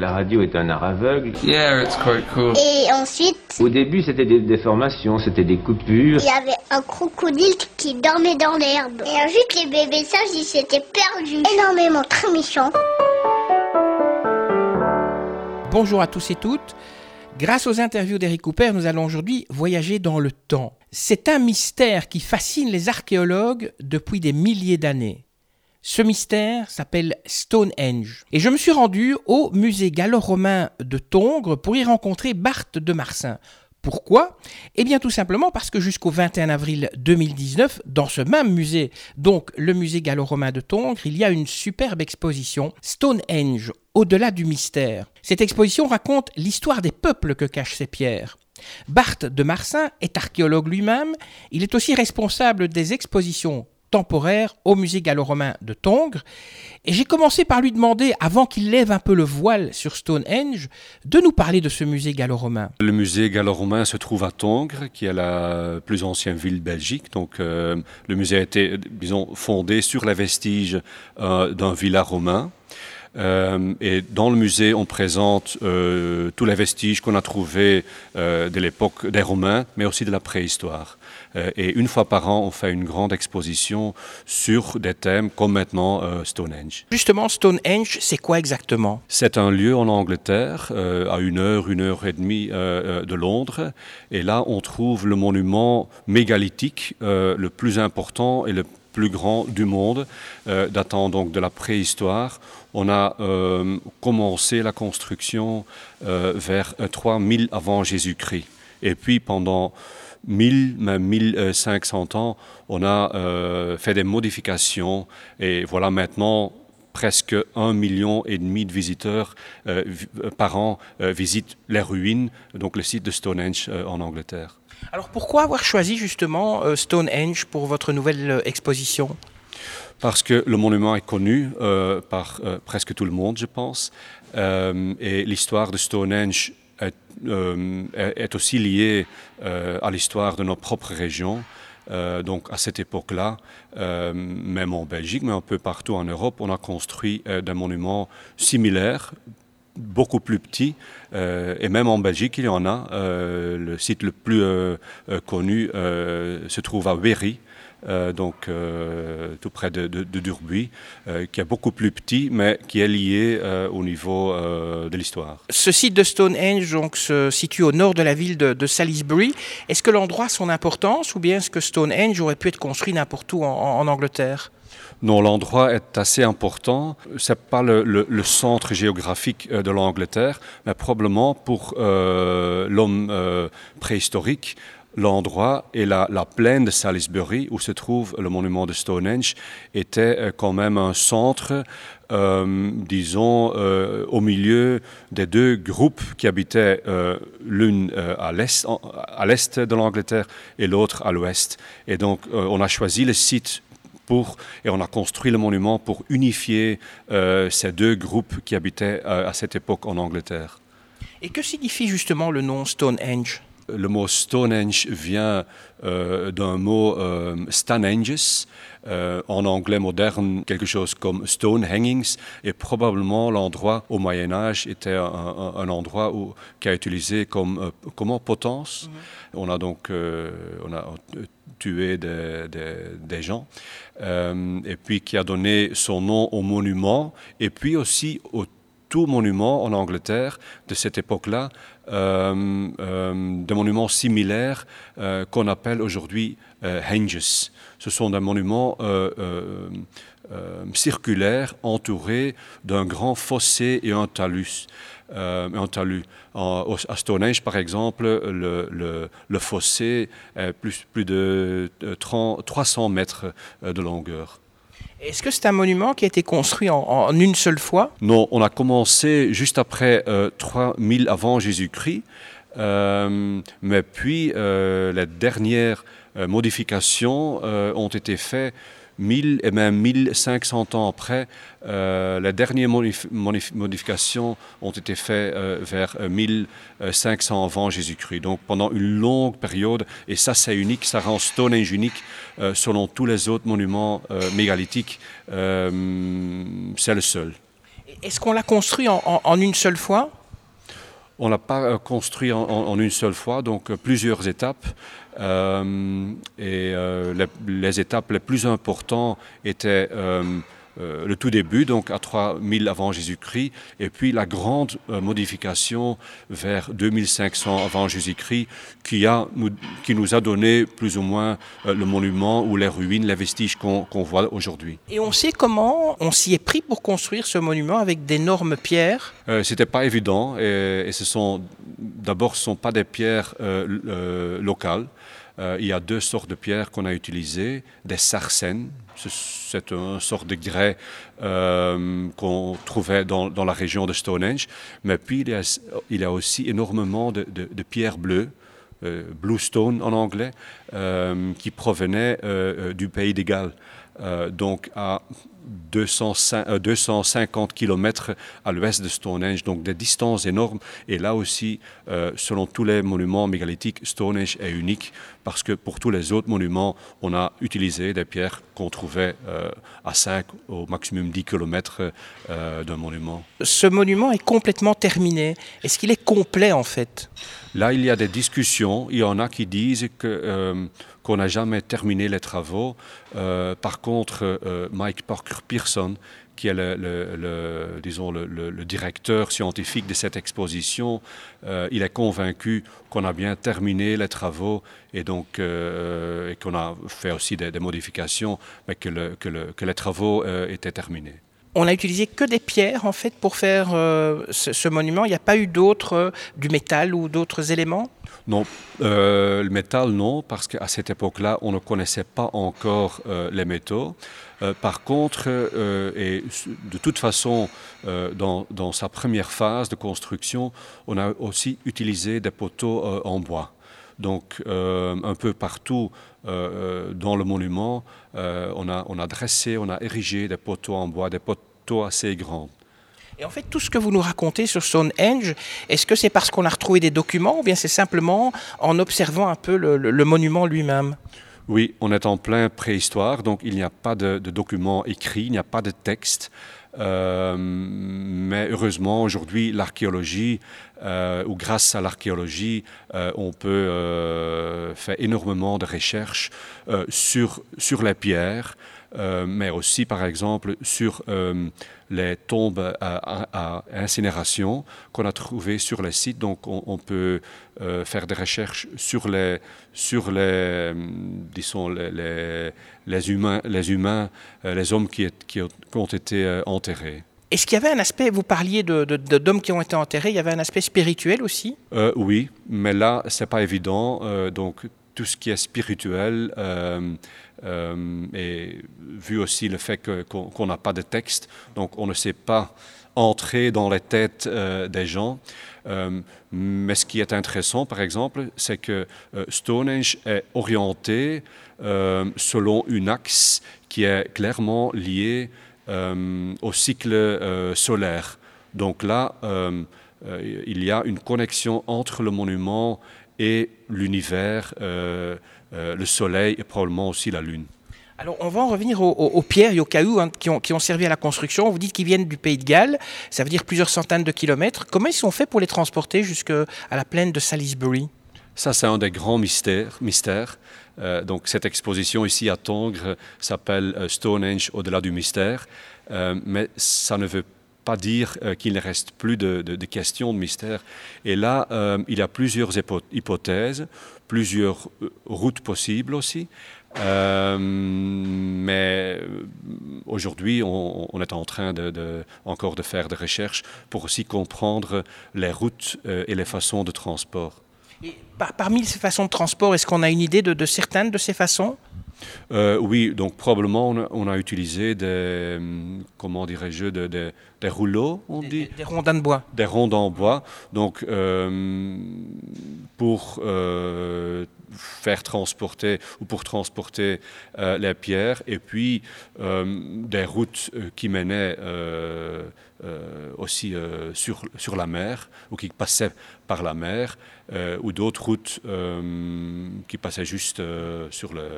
La radio est un art aveugle. Yeah, it's quite cool. Et ensuite, Au début, c'était des déformations, c'était des coupures. il y avait un crocodile qui dormait dans l'herbe. Et ensuite, les bébés sages, ils s'étaient perdus. Énormément, très méchants. Bonjour à tous et toutes. Grâce aux interviews d'Eric Cooper, nous allons aujourd'hui voyager dans le temps. C'est un mystère qui fascine les archéologues depuis des milliers d'années. Ce mystère s'appelle Stonehenge. Et je me suis rendu au musée gallo-romain de Tongres pour y rencontrer Barthes de Marsin. Pourquoi? Eh bien tout simplement parce que jusqu'au 21 avril 2019, dans ce même musée, donc le musée gallo-romain de Tongres, il y a une superbe exposition Stonehenge, au-delà du mystère. Cette exposition raconte l'histoire des peuples que cachent ces pierres. Barthes de Marsin est archéologue lui-même, il est aussi responsable des expositions temporaires au musée gallo-romain de Tongres, et j'ai commencé par lui demander, avant qu'il lève un peu le voile sur Stonehenge, de nous parler de ce musée gallo-romain. Le musée gallo-romain se trouve à Tongres, qui est la plus ancienne ville de Belgique. Donc, euh, le musée a été, disons, fondé sur les vestiges euh, d'un villa romain. Euh, et dans le musée, on présente tous les vestiges qu'on a trouvés de l'époque des Romains, mais aussi de la préhistoire. Euh, et une fois par an, on fait une grande exposition sur des thèmes comme maintenant euh, Stonehenge. Justement, Stonehenge, c'est quoi exactement? C'est un lieu en Angleterre, euh, à une heure, une heure et demie de Londres. Et là, on trouve le monument mégalithique le plus important et le plus grand du monde, euh, datant donc de la préhistoire. On a euh, commencé la construction euh, vers euh, 3000 avant Jésus-Christ. Et puis pendant 1000, même 1500 ans, on a euh, fait des modifications. Et voilà maintenant presque un million et demi de visiteurs euh, euh, par an euh, visitent les ruines, donc le site de Stonehenge euh, en Angleterre. Alors pourquoi avoir choisi justement euh, Stonehenge pour votre nouvelle euh, exposition? Parce que le monument est connu euh, par euh, presque tout le monde, je pense, Euh, et l'histoire de Stonehenge est, euh, est- aussi liée euh, à l'histoire de nos propres régions. Euh, donc à cette époque-là, même en Belgique, mais un peu partout en Europe, on a construit des monuments similaires, beaucoup plus petits, et même en Belgique, il y en a. Le site le plus connu se trouve à Wéry, euh, donc euh, tout près de, de, de Durbuy, euh, qui est beaucoup plus petit, mais qui est lié au niveau de l'histoire. Ce site de Stonehenge donc, se situe au nord de la ville de, de Salisbury. Est-ce que l'endroit a son importance ou bien est-ce que Stonehenge aurait pu être construit n'importe où en, en Angleterre? Non, l'endroit est assez important. C'est pas le, le- le centre géographique de l'Angleterre, mais probablement pour l'homme préhistorique. L'endroit et la, la plaine de Salisbury, où se trouve le monument de Stonehenge, était euh, quand même un centre, euh, disons, euh, au milieu des deux groupes qui habitaient l'une à l'est de l'Angleterre et l'autre à l'ouest. Et donc, on a choisi le site pour, et on a construit le monument pour unifier ces deux groupes qui habitaient à cette époque en Angleterre. Et que signifie justement le nom Stonehenge? Le mot Stonehenge vient euh, d'un mot euh, Stanhenges, euh, en anglais moderne quelque chose comme stone hangings, et probablement l'endroit au Moyen Âge était un, un- un endroit où, qui a utilisé comme euh, comment potence. On a donc on a tué des, des- des gens, et puis qui a donné son nom au monument, et puis aussi au tout monument en Angleterre de cette époque-là, euh, euh, des monuments similaires euh, qu'on appelle aujourd'hui euh, henges. Ce sont des monuments euh, euh, euh, circulaires entourés d'un grand fossé et un talus. Euh, un à Stonehenge, par exemple, le, fossé est plus, plus de euh, 30 300 mètres euh, de longueur. Est-ce que c'est un monument qui a été construit en, une seule fois? Non, on a commencé juste après euh, 3000 avant Jésus-Christ, euh, mais puis euh, les dernières euh, modifications euh, ont été faites 1000 et même 1500 ans après. Euh, les dernières modif- modif- modifications ont été faites euh, vers euh, 1500 avant Jésus-Christ. Donc pendant une longue période, et ça c'est unique, ça rend Stonehenge unique euh, selon tous les autres monuments euh, mégalithiques, euh, c'est le seul. Est-ce qu'on l'a construit en, une seule fois? On l'a pas construit en, une seule fois, donc plusieurs étapes. et les, étapes les plus importantes étaient euh, le tout début, donc à 3000 avant Jésus-Christ, et puis la grande euh, modification vers 2500 avant Jésus-Christ qui, a, qui nous a donné plus ou moins euh, le monument ou les ruines, les vestiges qu'on voit aujourd'hui. Et on sait comment on s'y est pris pour construire ce monument avec d'énormes pierres? C'était pas évident, et, et ce sont d'abord ce sont pas des pierres locales. Il y a deux sortes de pierres qu'on a utilisées, des sarcènes, c'est une sorte de grès euh, qu'on trouvait dans, la région de Stonehenge. Mais puis il y a, aussi énormément de, pierres bleues, euh, blue stone en anglais, euh, qui provenaient du pays des Galles. donc à 250 euh, km à l'ouest de Stonehenge, donc des distances énormes. Et là aussi, euh, selon tous les monuments mégalithiques, Stonehenge est unique parce que pour tous les autres monuments, on a utilisé des pierres qu'on trouvait euh, à 5 au maximum 10 km d'un monument. Ce monument est complètement terminé. Est-ce qu'il est complet en fait? Là, il y a des discussions. Il y en a qui disent que qu'on n'a jamais terminé les travaux. Par contre, Mike Parker Pearson, qui est le, disons le, directeur scientifique de cette exposition, euh, il est convaincu qu'on a bien terminé les travaux et donc et qu'on a fait aussi des, modifications, mais que, que, les travaux étaient terminés. On a utilisé que des pierres en fait pour faire ce, monument. Il n'y a pas eu d'autres, du métal ou d'autres éléments? Non, euh, le métal, non, parce qu'à cette époque-là, on ne connaissait pas encore euh, les métaux. Euh, par contre, et de toute façon, dans, dans, sa première phase de construction, on a aussi utilisé des poteaux en bois. Donc, un peu partout dans le monument, on a, on, a, dressé, on a érigé des poteaux en bois, des poteaux assez grands. Et en fait, tout ce que vous nous racontez sur Stonehenge, est-ce que c'est parce qu'on a retrouvé des documents ou bien c'est simplement en observant un peu le, monument lui-même? Oui, on est en plein préhistoire, donc il n'y a pas de, documents écrits, il n'y a pas de texte. Euh, mais heureusement, aujourd'hui, l'archéologie, euh, ou grâce à l'archéologie, euh, on peut faire énormément de recherches sur, sur les pierres, mais aussi, par exemple, sur les tombes à, incinération qu'on a trouvées sur les sites. Donc on, peut euh, faire des recherches sur les, sur les, disons, les, les, humains, les, humains, euh, les hommes qui, qui, ont été euh, enterrés. Est-ce qu'il y avait un aspect, vous parliez d'hommes de, de, qui ont été enterrés, il y avait un aspect spirituel aussi? Oui, mais là, c'est pas évident. donc, tout ce qui est spirituel, euh, et vu aussi le fait qu'on n'a pas de texte, donc on ne sait pas entrer dans les têtes euh, des gens. Euh, mais ce qui est intéressant, par exemple, c'est que Stonehenge est orienté selon une axe qui est clairement lié au cycle solaire. Donc là, il y a une connexion entre le monument et l'univers. Euh, le Soleil et probablement aussi la Lune. Alors, on va en revenir aux, pierres et aux cailloux hein, qui, ont, servi à la construction. Vous dites qu'ils viennent du pays de Galles, ça veut dire plusieurs centaines de kilomètres. Comment ils sont faits pour les transporter jusqu'à la plaine de Salisbury? Ça, c'est un des grands mystères. Euh, donc, cette exposition ici à Tongres s'appelle euh, Stonehenge au-delà du mystère. mais ça ne veut pas dire qu'il ne reste plus de, questions de mystère. Et là, il y a plusieurs hypothèses plusieurs euh, routes possibles aussi. Euh, mais euh, aujourd'hui, on, est en train de, encore de faire des recherches pour aussi comprendre les routes et les façons de transport. Et parmi ces façons de transport, est-ce qu'on a une idée de, certaines de ces façons? Oui, donc probablement on a, utilisé des, comment dirais-je, des, rouleaux, on dit Des, rondins de bois. Des rondins en bois. Donc pour euh, faire transporter ou pour transporter euh, les pierres et puis euh, des routes qui menaient aussi sur, sur la mer ou qui passaient par la mer ou d'autres routes qui passaient juste sur le,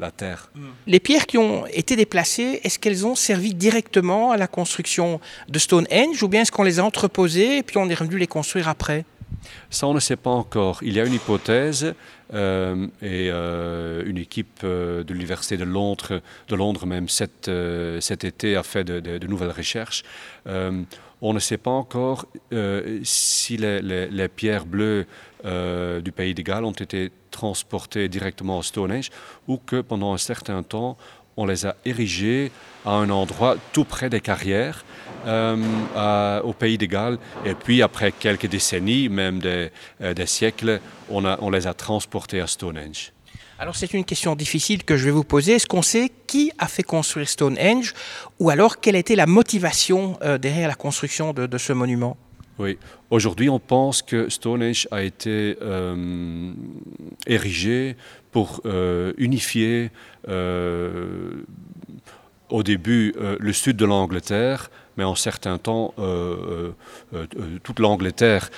la terre. Mm. Les pierres qui ont été déplacées, est-ce qu'elles ont servi directement à la construction de Stonehenge ou bien est-ce qu'on les a entreposées et puis on est revenu les construire après? Ça, on ne sait pas encore. Il y a une hypothèse euh, et euh, une équipe euh, de l'Université de Londres, de Londres même cet, cet été, a fait de, nouvelles recherches. on ne sait pas encore si les, pierres bleues du pays de Galles ont été transportées directement au Stonehenge ou que pendant un certain temps, on les a érigées à un endroit tout près des carrières euh, au pays de Galles. Et puis, après quelques décennies, même des, euh, siècles, on, les a transportés à Stonehenge. Alors c'est une question difficile que je vais vous poser. Est-ce qu'on sait qui a fait construire Stonehenge ou alors quelle était la motivation euh, derrière la construction de ce monument? Oui, aujourd'hui on pense que Stonehenge a été euh, érigé pour euh, unifier euh, au début le sud de l'Angleterre mais en certains temps toute l'Angleterre,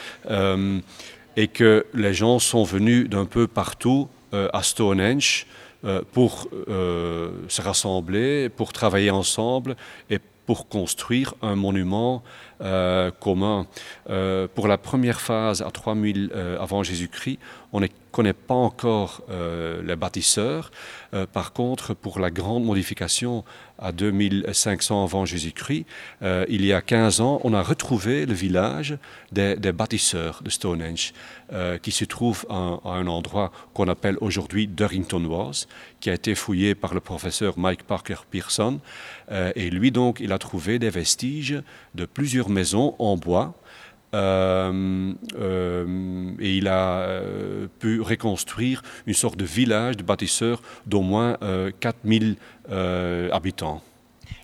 et que les gens sont venus d'un peu partout à Stonehenge pour se rassembler, pour travailler ensemble et pour construire un monument euh, commun. Euh, pour la première phase, à 3000 euh, avant Jésus-Christ, on ne connaît pas encore les bâtisseurs. par contre, pour la grande modification à 2500 avant Jésus-Christ, il y a 15 ans, on a retrouvé le village des, bâtisseurs de Stonehenge, qui se trouve à, un endroit qu'on appelle aujourd'hui Durrington Was, qui a été fouillé par le professeur Mike Parker Pearson. et lui, donc, il a trouvé des vestiges de plusieurs maison en bois. Euh, euh, et il a euh, pu reconstruire une sorte de village de bâtisseurs d'au moins 4000 habitants.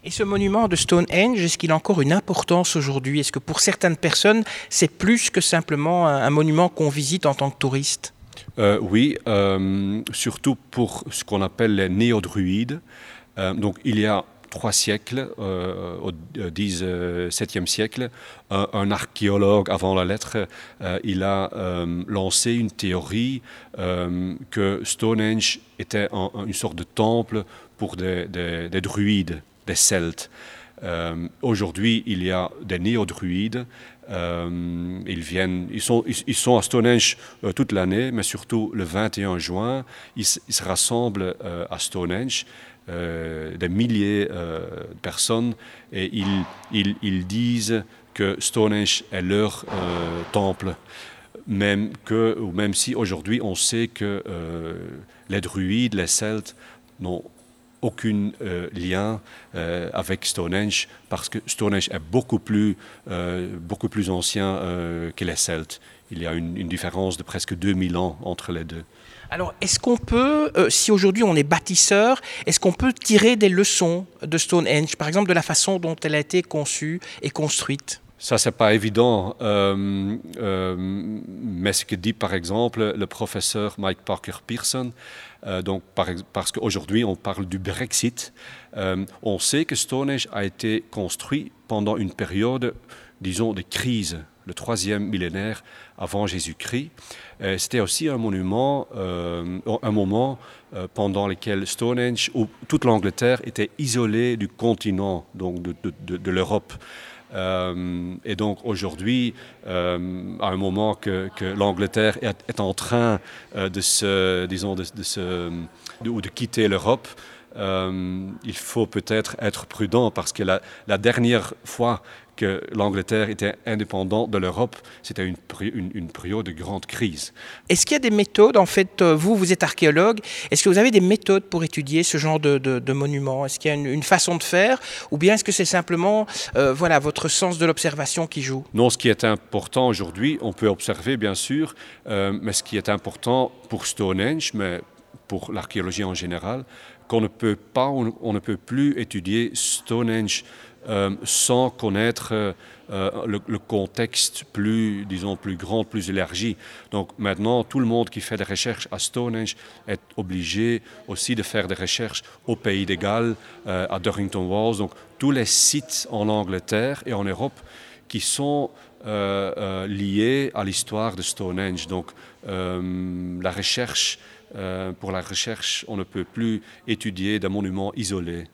Et ce monument de Stonehenge, est-ce qu'il a encore une importance aujourd'hui? Est-ce que pour certaines personnes, c'est plus que simplement un, monument qu'on visite en tant que touriste? Oui, surtout pour ce qu'on appelle les néo-druides. donc il y a trois siècles, euh, au 10, euh, 7e siècle, un, archéologue avant la lettre, euh, il a lancé une théorie que Stonehenge était une sorte de temple pour des, druides, des Celtes. Aujourd'hui, il y a des néo-druides. ils, viennent, ils, sont, ils, sont à Stonehenge toute l'année, mais surtout le 21 juin, ils, se rassemblent à Stonehenge euh, des milliers euh, de personnes et ils, ils, disent que Stonehenge est leur euh, temple. Même, que, ou même si aujourd'hui on sait que les druides, les celtes n'ont aucun lien avec Stonehenge parce que Stonehenge est beaucoup plus, beaucoup plus ancien que les Celtes. Il y a une, une différence de presque 2000 ans entre les deux. Alors, est-ce qu'on peut, euh, si aujourd'hui on est bâtisseur, est-ce qu'on peut tirer des leçons de Stonehenge, par exemple de la façon dont elle a été conçue et construite? Ça, c'est pas évident. Euh, euh, mais ce que dit, par exemple, le professeur Mike Parker Pearson, donc parce qu'aujourd'hui, on parle du Brexit, on sait que Stonehenge a été construit pendant une période, disons, de crise le troisième millénaire avant Jésus-Christ. Euh, c'était aussi un monument, euh, un moment euh, pendant lequel Stonehenge, ou toute l'Angleterre, était isolée du continent, donc de, l'Europe. Et donc aujourd'hui, à un moment que, l'Angleterre est, en train de se, disons, de, se, ou de quitter l'Europe, il faut peut-être être prudent parce que la, la dernière fois que l'Angleterre était indépendante de l'Europe, c'était une, une, période de grande crise. Est-ce qu'il y a des méthodes, en fait, euh, vous, vous êtes archéologue, est-ce que vous avez des méthodes pour étudier ce genre de, de, monuments? Est-ce qu'il y a une, façon de faire? Ou bien est-ce que c'est simplement euh, voilà, votre sens de l'observation qui joue? Non, ce qui est important aujourd'hui, on peut observer, bien sûr, euh, mais ce qui est important pour Stonehenge, mais pour l'archéologie en général, qu'on ne peut pas, on, ne peut plus étudier Stonehenge sans connaître le, contexte plus, disons, plus grand, plus élargi. Donc maintenant, tout le monde qui fait des recherches à Stonehenge est obligé aussi de faire des recherches au Pays des Galles, à Durrington Walls. Donc tous les sites en Angleterre et en Europe qui sont euh, euh, liés à l'histoire de Stonehenge. Donc euh, la recherche, pour la recherche, on ne peut plus étudier des monuments isolés.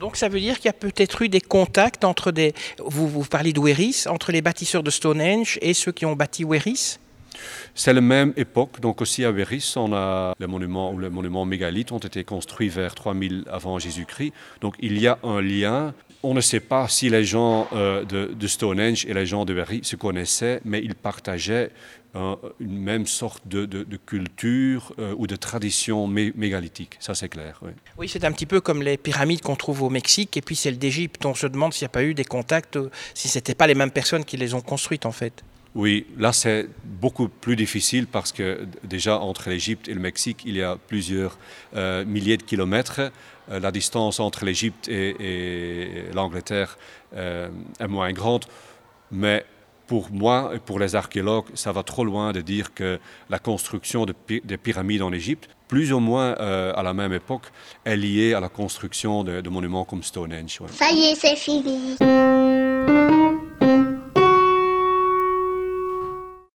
Donc ça veut dire qu'il y a peut-être eu des contacts entre des... Vous, vous parlez de entre les bâtisseurs de Stonehenge et ceux qui ont bâti Werris c'est la même époque, donc aussi à Werris, on a les monuments ou les monuments mégalithes ont été construits vers 3000 avant Jésus-Christ. Donc il y a un lien on ne sait pas si les gens euh, de, Stonehenge et les gens de Berry se connaissaient, mais ils partageaient une même sorte de, culture euh, ou de tradition mégalithique. Ça, c'est clair. Oui, c'est un petit peu comme les pyramides qu'on trouve au Mexique et puis celles d'Égypte. On se demande s'il n'y a pas eu des contacts, euh, si ce n'étaient pas les mêmes personnes qui les ont construites, en fait. Oui, là c'est beaucoup plus difficile parce que déjà entre l'Égypte et le Mexique, il y a plusieurs milliers de kilomètres. Euh, la distance entre l'Égypte et, l'Angleterre euh, est moins grande. Mais pour moi et pour les archéologues, ça va trop loin de dire que la construction des pyramides en Égypte, plus ou moins euh, à la même époque, est liée à la construction de, monuments comme Stonehenge. Ça y est, c'est fini.